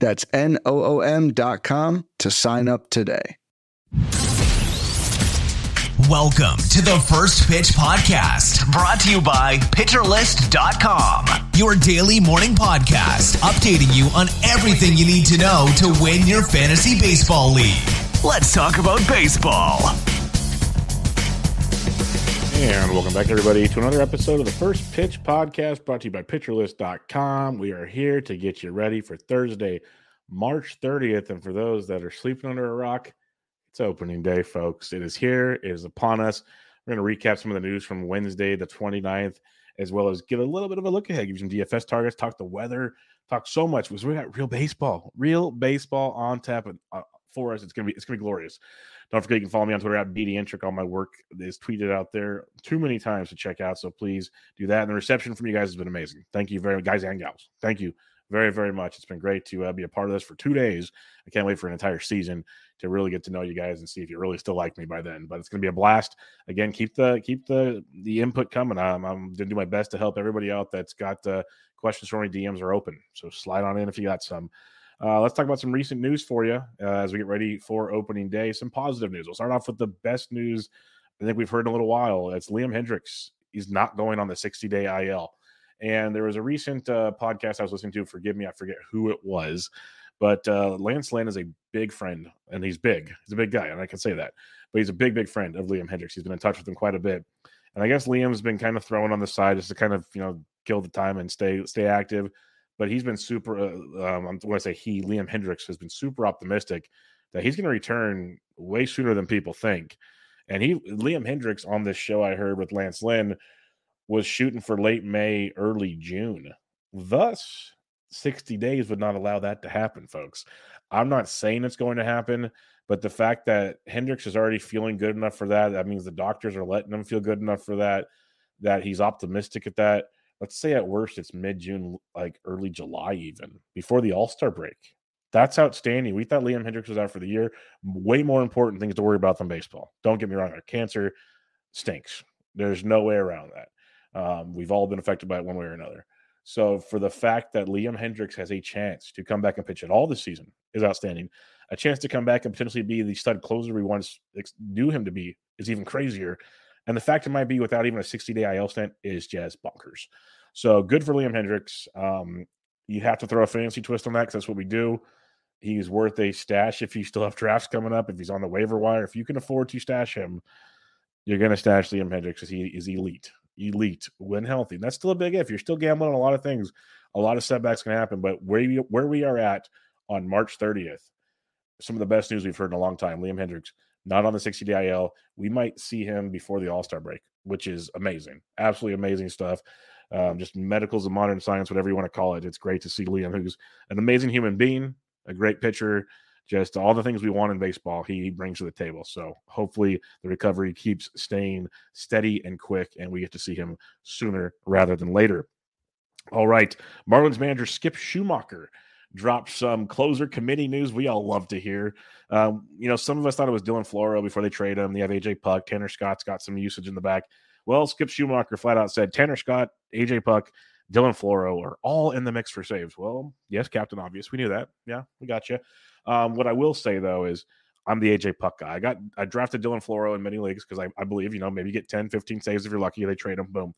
That's N O O M.com to sign up today. Welcome to the First Pitch Podcast, brought to you by PitcherList.com, your daily morning podcast, updating you on everything you need to know to win your fantasy baseball league. Let's talk about baseball. And welcome back, everybody, to another episode of the First Pitch Podcast brought to you by PitcherList.com. We are here to get you ready for Thursday, March 30th. And for those that are sleeping under a rock, it's opening day, folks. It is here, it is upon us. We're going to recap some of the news from Wednesday, the 29th, as well as give a little bit of a look ahead, give you some DFS targets, talk the weather, talk so much because we got real baseball, real baseball on tap uh, for us. It's gonna be it's gonna be glorious. Don't forget you can follow me on Twitter at BD All my work is tweeted out there too many times to check out. So please do that. And the reception from you guys has been amazing. Thank you very much, guys and gals. Thank you very, very much. It's been great to uh, be a part of this for two days. I can't wait for an entire season to really get to know you guys and see if you really still like me by then. But it's to be a blast. Again, keep the keep the the input coming. I'm, I'm to do my best to help everybody out that's got uh, questions for me. DMs are open, so slide on in if you got some. Uh, let's talk about some recent news for you uh, as we get ready for opening day. Some positive news. We'll start off with the best news I think we've heard in a little while. It's Liam Hendriks. He's not going on the 60 day IL. And there was a recent uh, podcast I was listening to. Forgive me, I forget who it was, but uh, Lance Lynn is a big friend, and he's big. He's a big guy, and I can say that. But he's a big, big friend of Liam Hendriks. He's been in touch with him quite a bit, and I guess Liam's been kind of thrown on the side just to kind of you know kill the time and stay stay active. But he's been super. Uh, um, going to say he, Liam Hendriks has been super optimistic that he's going to return way sooner than people think. And he, Liam Hendriks, on this show I heard with Lance Lynn was shooting for late May, early June. Thus, 60 days would not allow that to happen, folks. I'm not saying it's going to happen, but the fact that Hendriks is already feeling good enough for that, that means the doctors are letting him feel good enough for that, that he's optimistic at that. Let's say at worst it's mid June, like early July, even before the All Star break. That's outstanding. We thought Liam Hendriks was out for the year. Way more important things to worry about than baseball. Don't get me wrong. Our cancer stinks. There's no way around that. Um, we've all been affected by it one way or another. So for the fact that Liam Hendriks has a chance to come back and pitch at all this season is outstanding. A chance to come back and potentially be the stud closer we once knew him to be is even crazier. And the fact it might be without even a 60 day IL stint is just bonkers. So good for Liam Hendriks. Um, you have to throw a fancy twist on that because that's what we do. He's worth a stash if you still have drafts coming up. If he's on the waiver wire, if you can afford to stash him, you're going to stash Liam Hendriks because he is elite elite when healthy. And that's still a big if. You're still gambling on a lot of things. A lot of setbacks can happen, but where we, where we are at on March 30th, some of the best news we've heard in a long time. Liam Hendriks not on the 60 day IL. We might see him before the All Star break, which is amazing. Absolutely amazing stuff. Um, just medicals and modern science, whatever you want to call it. It's great to see Liam, who's an amazing human being, a great pitcher, just all the things we want in baseball he brings to the table. So hopefully the recovery keeps staying steady and quick, and we get to see him sooner rather than later. All right, Marlins manager Skip Schumaker dropped some closer committee news we all love to hear. Um, you know, some of us thought it was Dylan Floro before they trade him. They have AJ Puk. Tanner Scott's got some usage in the back. Well, Skip Schumaker flat out said Tanner Scott, AJ Puk, Dylan Floro are all in the mix for saves. Well, yes, Captain Obvious. We knew that. Yeah, we got you. Um, what I will say though is I'm the AJ Puk guy. I got I drafted Dylan Floro in many leagues because I, I believe, you know, maybe get 10, 15 saves if you're lucky. They trade him, boom.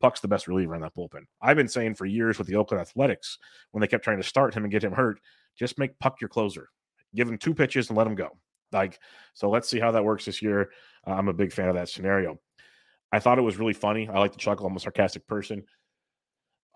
Puk's the best reliever in that bullpen. I've been saying for years with the Oakland Athletics when they kept trying to start him and get him hurt, just make Puk your closer. Give him two pitches and let him go. Like, so let's see how that works this year. Uh, I'm a big fan of that scenario. I thought it was really funny. I like to chuckle. I'm a sarcastic person.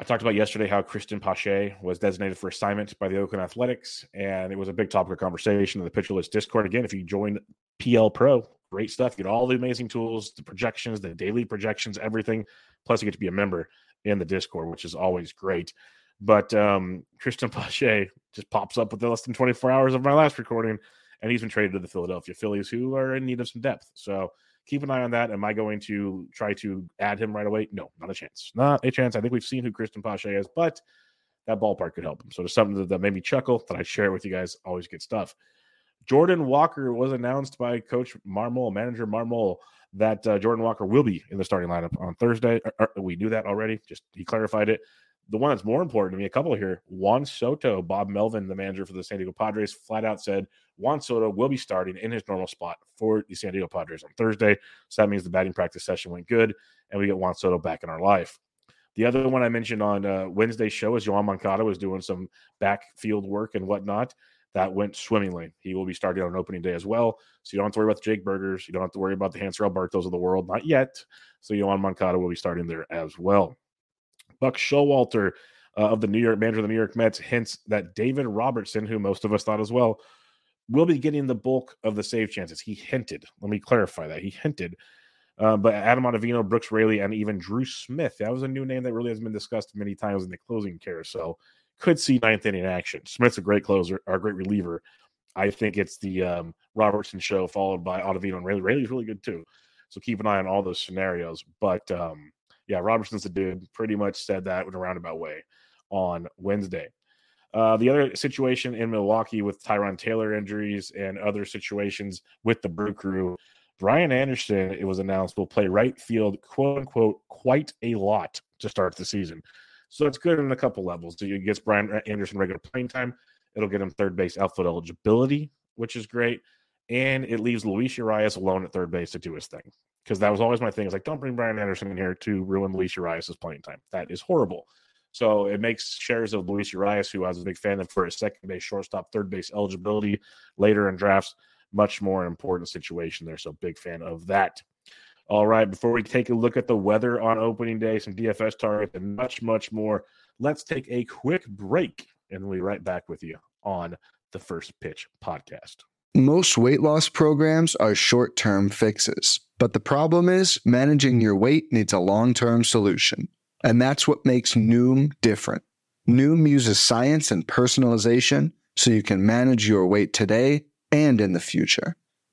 I talked about yesterday how Cristian Pache was designated for assignment by the Oakland Athletics, and it was a big topic of conversation in the Pitcher List Discord. Again, if you join PL Pro, great stuff. You get all the amazing tools, the projections, the daily projections, everything. Plus, you get to be a member in the Discord, which is always great. But um, Cristian Pache just pops up within less than 24 hours of my last recording and he's been traded to the Philadelphia Phillies, who are in need of some depth. So keep an eye on that. Am I going to try to add him right away? No, not a chance. Not a chance. I think we've seen who Cristian Pache is, but that ballpark could help him. So there's something that, that made me chuckle that I share it with you guys. Always good stuff. Jordan Walker was announced by Coach Marmol, manager Marmol, that uh, Jordan Walker will be in the starting lineup on Thursday. we knew that already. Just he clarified it. The one that's more important to me, a couple here. Juan Soto, Bob Melvin, the manager for the San Diego Padres, flat out said Juan Soto will be starting in his normal spot for the San Diego Padres on Thursday. So that means the batting practice session went good, and we get Juan Soto back in our life. The other one I mentioned on uh, Wednesday's show is Yoan Moncada was doing some backfield work and whatnot. That went swimmingly. He will be starting on opening day as well. So you don't have to worry about the Jake Burgers. You don't have to worry about the Hanser Albertos of the world. Not yet. So Yoan Moncada will be starting there as well. Buck Showalter uh, of the New York manager of the New York Mets hints that David Robertson, who most of us thought as well, will be getting the bulk of the save chances. He hinted. Let me clarify that. He hinted uh, but Adam Ottavino, Brooks Raley, and even Drew Smith. That was a new name that really hasn't been discussed many times in the closing carousel. Could see ninth inning action. Smith's a great closer, or a great reliever. I think it's the um, Robertson show followed by Ottavino and Raley. Raley's really good too. So keep an eye on all those scenarios. But um, yeah, Robertson's a dude. Pretty much said that in a roundabout way on Wednesday. Uh, the other situation in Milwaukee with Tyrone Taylor injuries and other situations with the Brew Crew Brian Anderson, it was announced, will play right field, quote unquote, quite a lot to start the season. So it's good in a couple levels. So it gets Brian Anderson regular playing time. It'll get him third base outfield eligibility, which is great. And it leaves Luis Urias alone at third base to do his thing. Because that was always my thing. Is like, don't bring Brian Anderson in here to ruin Luis Urias' playing time. That is horrible. So it makes shares of Luis Urias, who I was a big fan of for his second base, shortstop, third base eligibility later in drafts much more important situation there. So big fan of that. All right, before we take a look at the weather on opening day, some DFS targets, and much, much more, let's take a quick break and we'll be right back with you on the First Pitch podcast. Most weight loss programs are short term fixes, but the problem is managing your weight needs a long term solution. And that's what makes Noom different. Noom uses science and personalization so you can manage your weight today and in the future.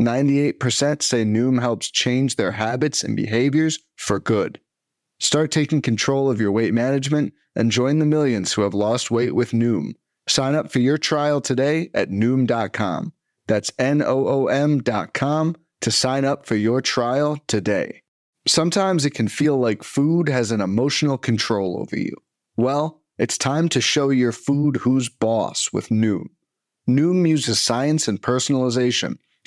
98% say Noom helps change their habits and behaviors for good. Start taking control of your weight management and join the millions who have lost weight with Noom. Sign up for your trial today at Noom.com. That's N O O M.com to sign up for your trial today. Sometimes it can feel like food has an emotional control over you. Well, it's time to show your food who's boss with Noom. Noom uses science and personalization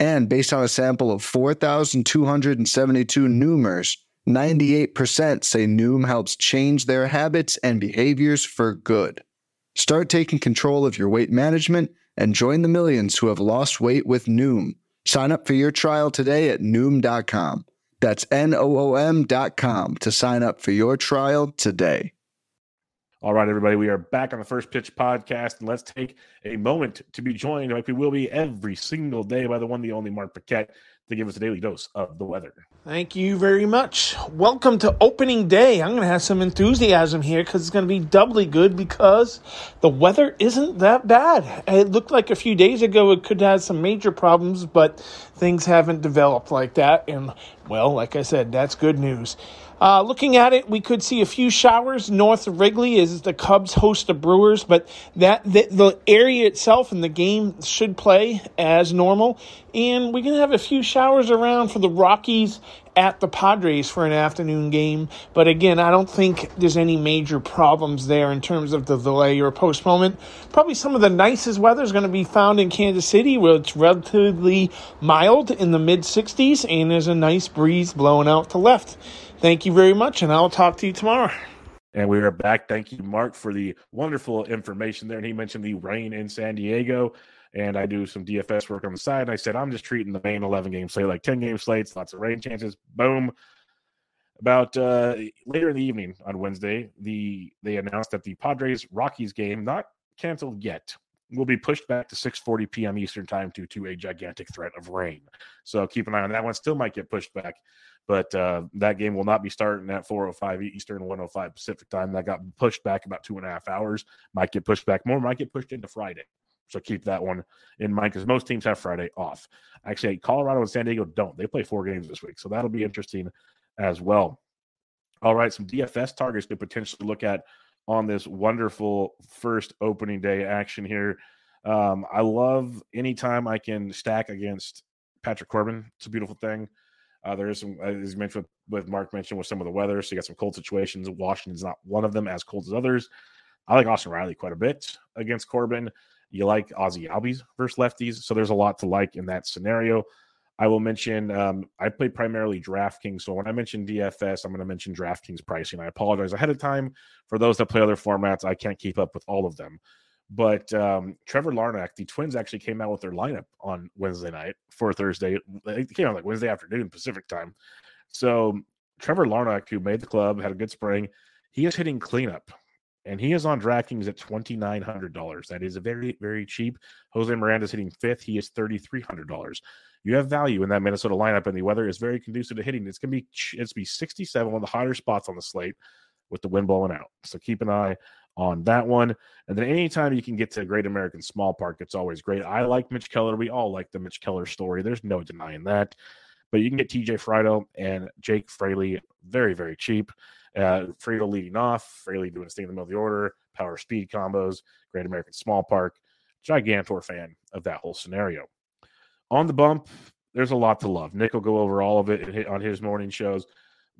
And based on a sample of 4,272 Noomers, 98% say Noom helps change their habits and behaviors for good. Start taking control of your weight management and join the millions who have lost weight with Noom. Sign up for your trial today at Noom.com. That's N O O M.com to sign up for your trial today. All right, everybody, we are back on the First Pitch podcast, and let's take a moment to be joined, like we will be every single day, by the one, the only Mark Paquette to give us a daily dose of the weather. Thank you very much. Welcome to opening day. I'm going to have some enthusiasm here because it's going to be doubly good because the weather isn't that bad. It looked like a few days ago it could have some major problems, but things haven't developed like that. And, well, like I said, that's good news. Uh, looking at it, we could see a few showers north of Wrigley as the Cubs host the Brewers, but that the, the area itself and the game should play as normal. And we can have a few showers around for the Rockies at the Padres for an afternoon game. But again, I don't think there's any major problems there in terms of the delay or postponement. Probably some of the nicest weather is going to be found in Kansas City, where it's relatively mild in the mid 60s and there's a nice breeze blowing out to left. Thank you very much, and I'll talk to you tomorrow. And we are back. Thank you, Mark, for the wonderful information there. And he mentioned the rain in San Diego. And I do some DFS work on the side. And I said, I'm just treating the main 11 game slate like 10 game slates, lots of rain chances. Boom. About uh, later in the evening on Wednesday, the they announced that the Padres Rockies game, not canceled yet, will be pushed back to 6:40 p.m. Eastern time due to a gigantic threat of rain. So keep an eye on that one. Still might get pushed back but uh, that game will not be starting at 4:05 Eastern, 1:05 Pacific time. That got pushed back about two and a half hours. Might get pushed back more. Might get pushed into Friday. So keep that one in mind because most teams have Friday off. Actually, Colorado and San Diego don't. They play four games this week, so that'll be interesting as well. All right, some DFS targets to potentially look at on this wonderful first opening day action here. Um, I love anytime I can stack against Patrick Corbin. It's a beautiful thing. Uh, there is some, as you mentioned, with, with Mark mentioned, with some of the weather. So you got some cold situations. Washington's not one of them as cold as others. I like Austin Riley quite a bit against Corbin. You like Ozzy Albies versus lefties. So there's a lot to like in that scenario. I will mention um, I play primarily DraftKings. So when I mention DFS, I'm going to mention DraftKings pricing. I apologize ahead of time for those that play other formats. I can't keep up with all of them. But um, Trevor Larnach, the Twins actually came out with their lineup on Wednesday night for Thursday. It came out like Wednesday afternoon Pacific time. So Trevor Larnach, who made the club, had a good spring. He is hitting cleanup, and he is on DraftKings at twenty nine hundred dollars. That is a very very cheap. Jose Miranda is hitting fifth. He is thirty three hundred dollars. You have value in that Minnesota lineup, and the weather is very conducive to hitting. It's gonna be it's be sixty seven, one of the hotter spots on the slate with the wind blowing out. So keep an eye on that one. And then anytime you can get to Great American Small Park, it's always great. I like Mitch Keller. We all like the Mitch Keller story. There's no denying that. But you can get TJ Friedl and Jake Fraley very, very cheap. Uh, Friedl leading off, Fraley doing his thing in the middle of the order, power speed combos, Great American Small Park. Gigantor fan of that whole scenario. On the bump, there's a lot to love. Nick will go over all of it on his morning shows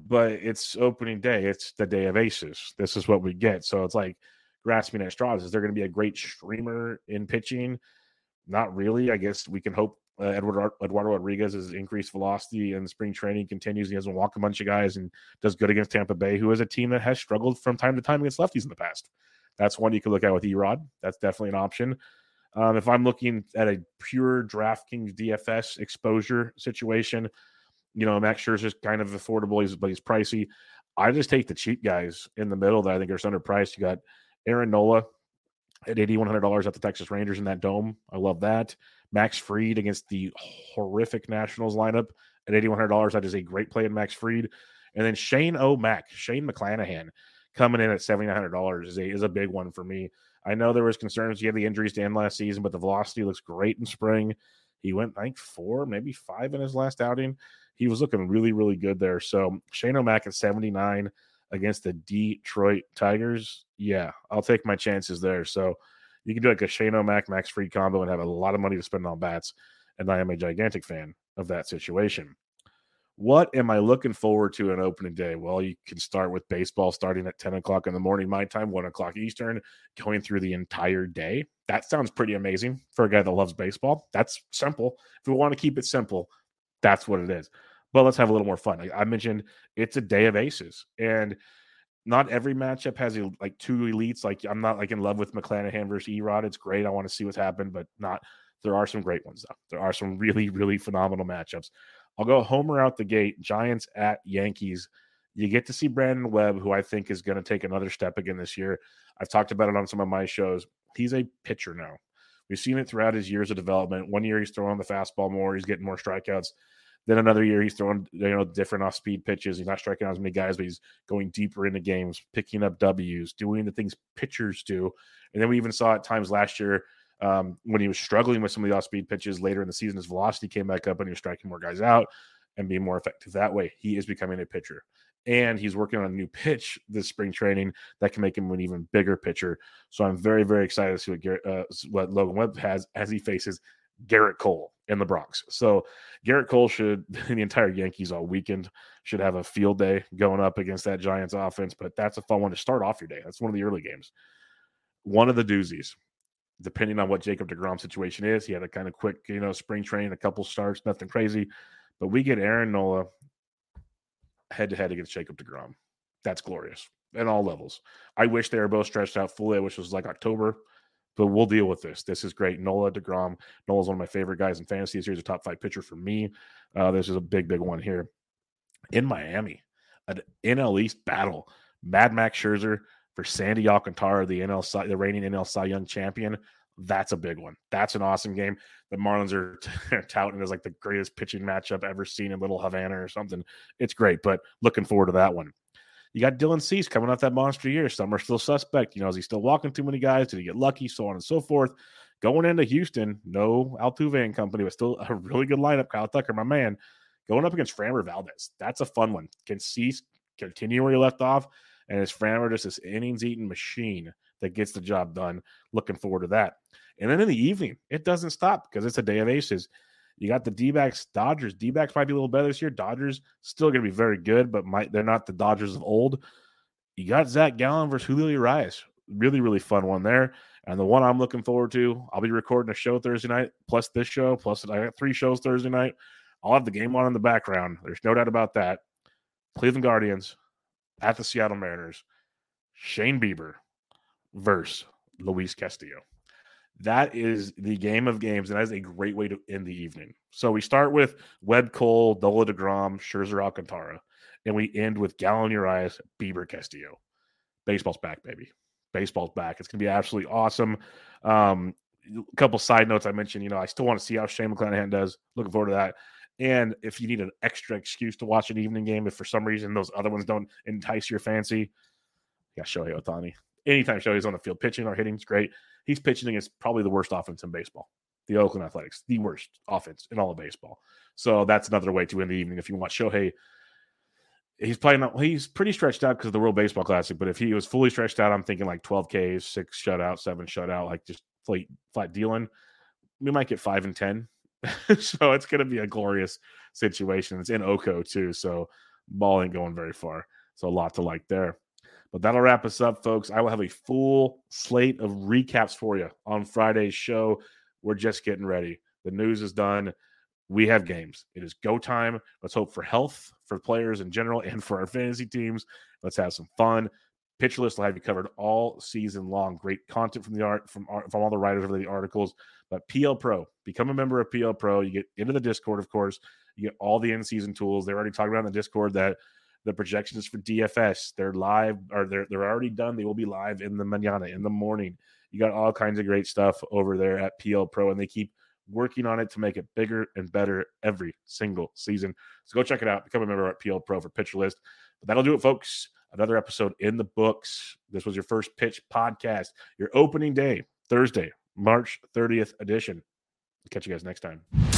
but it's opening day. It's the day of aces. This is what we get. So it's like grasping at straws. Is there going to be a great streamer in pitching? Not really. I guess we can hope uh, Edward, Eduardo Rodriguez's increased velocity in spring training continues. He doesn't walk a bunch of guys and does good against Tampa Bay, who is a team that has struggled from time to time against lefties in the past. That's one you could look at with Erod. That's definitely an option. Um, if I'm looking at a pure DraftKings DFS exposure situation, you know, Max Scherzer's kind of affordable, he's, but he's pricey. I just take the cheap guys in the middle that I think are underpriced. You got Aaron Nola at $8,100 at the Texas Rangers in that dome. I love that. Max Fried against the horrific Nationals lineup at $8,100. That is a great play in Max Fried. And then Shane O'Mac, Shane McClanahan coming in at $7,900 is a, is a big one for me. I know there was concerns. He had the injuries to end last season, but the velocity looks great in spring. He went, I think, four, maybe five in his last outing he was looking really, really good there. So Shane O'Mac at 79 against the Detroit Tigers. Yeah, I'll take my chances there. So you can do like a Shane O'Mac Max Free combo and have a lot of money to spend on bats. And I am a gigantic fan of that situation. What am I looking forward to an opening day? Well, you can start with baseball starting at 10 o'clock in the morning, my time, 1 o'clock Eastern, going through the entire day. That sounds pretty amazing for a guy that loves baseball. That's simple. If we want to keep it simple, that's what it is but let's have a little more fun. I, I mentioned it's a day of aces, and not every matchup has like two elites. Like I'm not like in love with McClanahan versus Erod. It's great. I want to see what's happened, but not. There are some great ones though. There are some really really phenomenal matchups. I'll go Homer out the gate. Giants at Yankees. You get to see Brandon Webb, who I think is going to take another step again this year. I've talked about it on some of my shows. He's a pitcher now. We've seen it throughout his years of development. One year he's throwing the fastball more, he's getting more strikeouts. Then another year he's throwing you know different off speed pitches. He's not striking out as many guys, but he's going deeper into games, picking up W's, doing the things pitchers do. And then we even saw at times last year Um, when he was struggling with some of the off speed pitches later in the season, his velocity came back up and he was striking more guys out and being more effective that way. He is becoming a pitcher. And he's working on a new pitch this spring training that can make him an even bigger pitcher. So I'm very, very excited to see what, Garrett, uh, what Logan Webb has as he faces Gerrit Cole in the Bronx. So Gerrit Cole should the entire Yankees all weekend should have a field day going up against that Giants offense. But that's a fun one to start off your day. That's one of the early games. One of the doozies, depending on what Jacob DeGrom situation is. He had a kind of quick, you know, spring training, a couple starts, nothing crazy. But we get Aaron Nola head to head against Jacob DeGrom. That's glorious at all levels. I wish they were both stretched out fully. I wish it was like October but we'll deal with this. This is great. Nola DeGrom. Nola's one of my favorite guys in fantasy. He's a top five pitcher for me. Uh, this is a big, big one here in Miami. An NL East battle. Mad Max Scherzer for Sandy Alcantara, the NL the reigning NL Cy Young champion. That's a big one. That's an awesome game. The Marlins are touting as like the greatest pitching matchup ever seen in Little Havana or something. It's great, but looking forward to that one. You got Dylan Cease coming off that monster year. Some are still suspect. You know, is he still walking too many guys? Did he get lucky? So on and so forth. Going into Houston, no Altuve and company, but still a really good lineup. Kyle Tucker, my man, going up against Framber Valdez. That's a fun one. Can Cease continue where he left off? And is Framber just this innings eating machine that gets the job done? Looking forward to that. And then in the evening, it doesn't stop because it's a day of aces. You got the D backs, Dodgers. D backs might be a little better this year. Dodgers still going to be very good, but might they're not the Dodgers of old. You got Zach Gallen versus Julio Urias. Really, really fun one there. And the one I'm looking forward to, I'll be recording a show Thursday night, plus this show, plus I got three shows Thursday night. I'll have the game on in the background. There's no doubt about that. Cleveland Guardians at the Seattle Mariners. Shane Bieber versus Luis Castillo. That is the game of games, and that is a great way to end the evening. So we start with Webb Cole, Dola DeGrom, Scherzer Alcantara, and we end with Gallen Urias, Bieber Castillo. Baseball's back, baby. Baseball's back. It's going to be absolutely awesome. Um, a couple side notes I mentioned, you know, I still want to see how Shane McClanahan does. Looking forward to that. And if you need an extra excuse to watch an evening game, if for some reason those other ones don't entice your fancy, yeah, Shohei Ohtani. Anytime Shohei's on the field pitching or hitting is great he's pitching against probably the worst offense in baseball. The Oakland Athletics, the worst offense in all of baseball. So that's another way to end the evening. If you want Shohei, he's playing. He's pretty stretched out because of the World Baseball Classic. But if he was fully stretched out, I'm thinking like 12 Ks, six shutout, seven shutout, like just flat flat dealing. We might get five and ten. so it's going to be a glorious situation. It's in Oko too, so ball ain't going very far. So a lot to like there. But that'll wrap us up, folks. I will have a full slate of recaps for you on Friday's show. We're just getting ready. The news is done. We have games. It is go time. Let's hope for health for players in general and for our fantasy teams. Let's have some fun. Pitcher list will have you covered all season long. Great content from the art from from all the writers over the articles. But PL Pro, become a member of PL Pro. You get into the Discord, of course. You get all the in season tools. They're already talking about in the Discord that the projections for DFS. They're live or they're they're already done. They will be live in the manana in the morning. You got all kinds of great stuff over there at PL Pro, and they keep working on it to make it bigger and better every single season. So go check it out. Become a member at PL Pro for Pitcher List. But that'll do it, folks. Another episode in the books. This was your first pitch podcast, your opening day, Thursday, March 30th edition. Catch you guys next time.